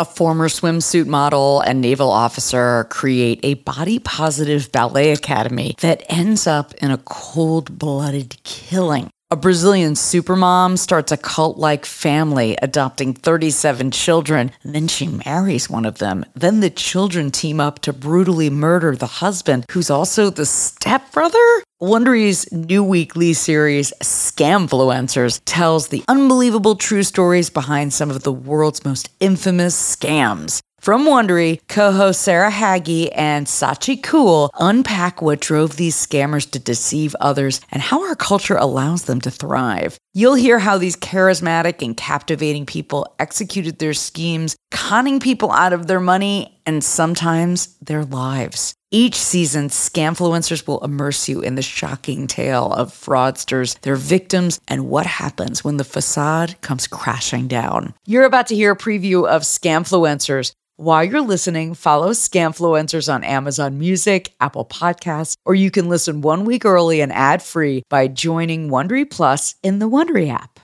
A former swimsuit model and naval officer create a body positive ballet academy that ends up in a cold blooded killing. A Brazilian supermom starts a cult like family, adopting 37 children. And then she marries one of them. Then the children team up to brutally murder the husband, who's also the stepbrother? Wondery's new weekly series, Scamfluencers, tells the unbelievable true stories behind some of the world's most infamous scams. From Wondery, co-host Sarah Hagi and Scaachi Koul unpack what drove these scammers to deceive others and how our culture allows them to thrive. You'll hear how these charismatic and captivating people executed their schemes, conning people out of their money and sometimes their lives. Each season, Scamfluencers will immerse you in the shocking tale of fraudsters, their victims, and what happens when the facade comes crashing down. You're about to hear a preview of Scamfluencers. While you're listening, follow Scamfluencers on Amazon Music, Apple Podcasts, or you can listen one week early and ad free by joining Wondery Plus in the Wondery app.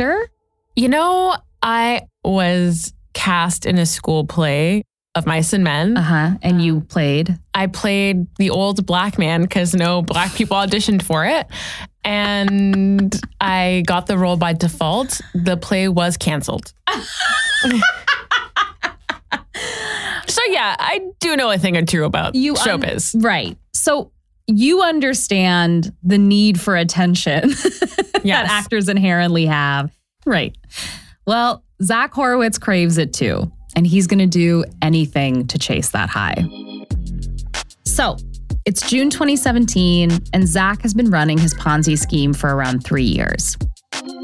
Actor? You know, I was cast in a school play of Mice and Men. Uh huh. And you played? I played the old black man because no black people auditioned for it. And I got the role by default. The play was canceled. so, yeah, I do know a thing or two about You un- showbiz. right. So you understand the need for attention that actors inherently have. Right. Well, Zach Horowitz craves it too, and he's going to do anything to chase that high. So it's June 2017, and Zach has been running his Ponzi scheme for around three years.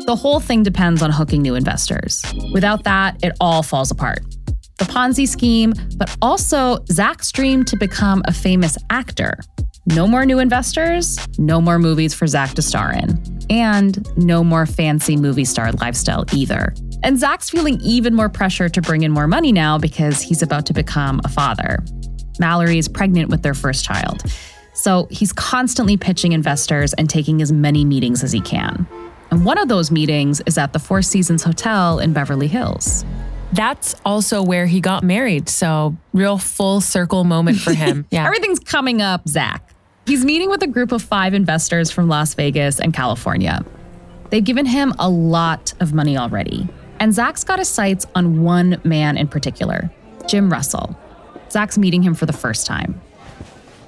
The whole thing depends on hooking new investors. Without that, it all falls apart. The Ponzi scheme, but also Zach's dream to become a famous actor. No more new investors, no more movies for Zach to star in, and no more fancy movie star lifestyle either. And Zach's feeling even more pressure to bring in more money now because he's about to become a father. Mallory is pregnant with their first child. So he's constantly pitching investors and taking as many meetings as he can. And one of those meetings is at the Four Seasons Hotel in Beverly Hills. That's also where he got married. So, real full circle moment for him. Yeah. Everything's coming up, Zach. He's meeting with a group of five investors from Las Vegas and California. They've given him a lot of money already. And Zach's got his sights on one man in particular, Jim Russell. Zach's meeting him for the first time.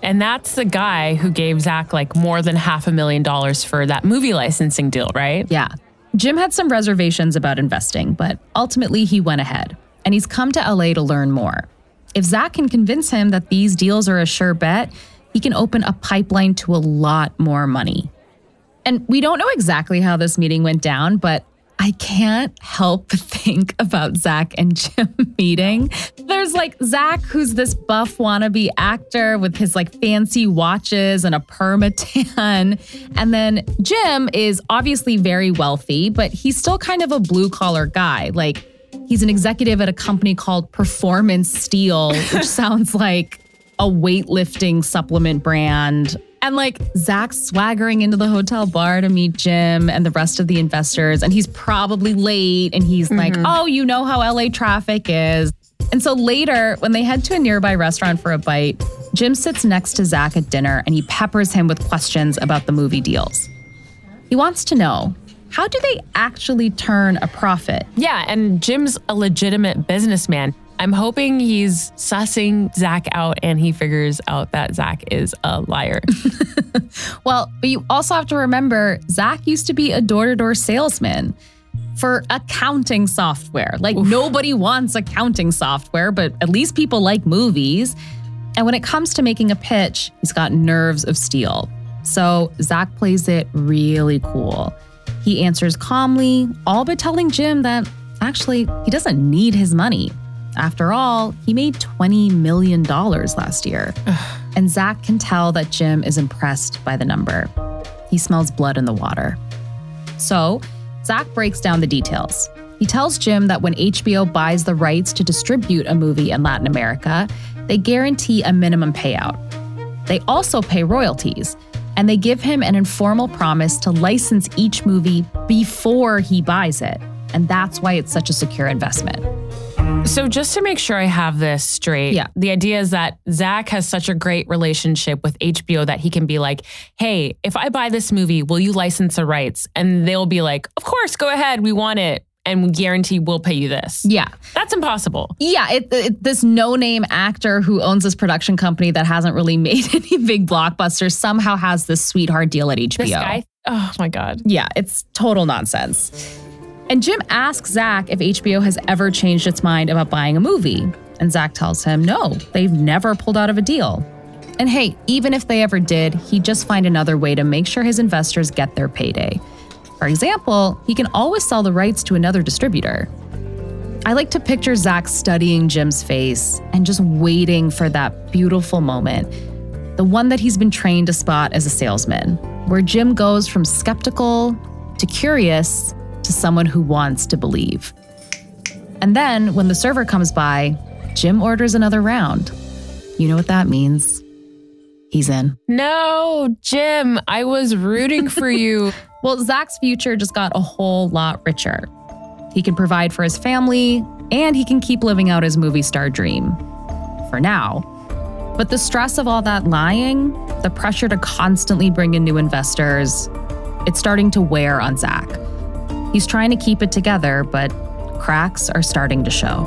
And that's the guy who gave Zach like more than half a million dollars for that movie licensing deal, right? Yeah. Jim had some reservations about investing, but ultimately he went ahead. And he's come to LA to learn more. If Zach can convince him that these deals are a sure bet, he can open a pipeline to a lot more money. And we don't know exactly how this meeting went down, but I can't help think about Zach and Jim meeting. There's like Zach, who's this buff wannabe actor with his like fancy watches and a permatan. And then Jim is obviously very wealthy, but he's still kind of a blue collar guy. Like he's an executive at a company called Performance Steel, which sounds like a weightlifting supplement brand. And like Zach's swaggering into the hotel bar to meet Jim and the rest of the investors. And he's probably late. And he's like, mm-hmm. oh, you know how LA traffic is. And so later, when they head to a nearby restaurant for a bite, Jim sits next to Zach at dinner and he peppers him with questions about the movie deals. He wants to know how do they actually turn a profit? Yeah, and Jim's a legitimate businessman. I'm hoping he's sussing Zach out and he figures out that Zach is a liar. Well, but you also have to remember Zach used to be a door to door salesman for accounting software. Like nobody wants accounting software, but at least people like movies. And when it comes to making a pitch, he's got nerves of steel. So Zach plays it really cool. He answers calmly, all but telling Jim that actually he doesn't need his money. After all, he made $20 million last year. And Zach can tell that Jim is impressed by the number. He smells blood in the water. So, Zach breaks down the details. He tells Jim that when HBO buys the rights to distribute a movie in Latin America, they guarantee a minimum payout. They also pay royalties. And they give him an informal promise to license each movie before he buys it. And that's why it's such a secure investment. So just to make sure I have this straight, Yeah. the idea is that Zach has such a great relationship with HBO that he can be like, "Hey, if I buy this movie, will you license the rights?" And they'll be like, "Of course, go ahead. We want it, and we guarantee we'll pay you this." Yeah. That's impossible. Yeah, it, it, this no name actor who owns this production company that hasn't really made any big blockbusters somehow has this sweetheart deal at HBO. This guy, oh my god. Yeah, it's total nonsense. And Jim asks Zach if HBO has ever changed its mind about buying a movie. And Zach tells him no, they've never pulled out of a deal. And hey, even if they ever did, he'd just find another way to make sure his investors get their payday. For example, he can always sell the rights to another distributor. I like to picture Zach studying Jim's face and just waiting for that beautiful moment. The one that he's been trained to spot as a salesman, where Jim goes from skeptical to curious to someone who wants to believe. And then when the server comes by, Jim orders another round. You know what that means? He's in. No, Jim, I was rooting for you. Well, Zach's future just got a whole lot richer. He can provide for his family, and he can keep living out his movie star dream. For now. But the stress of all that lying, the pressure to constantly bring in new investors, it's starting to wear on Zach. He's trying to keep it together, but cracks are starting to show.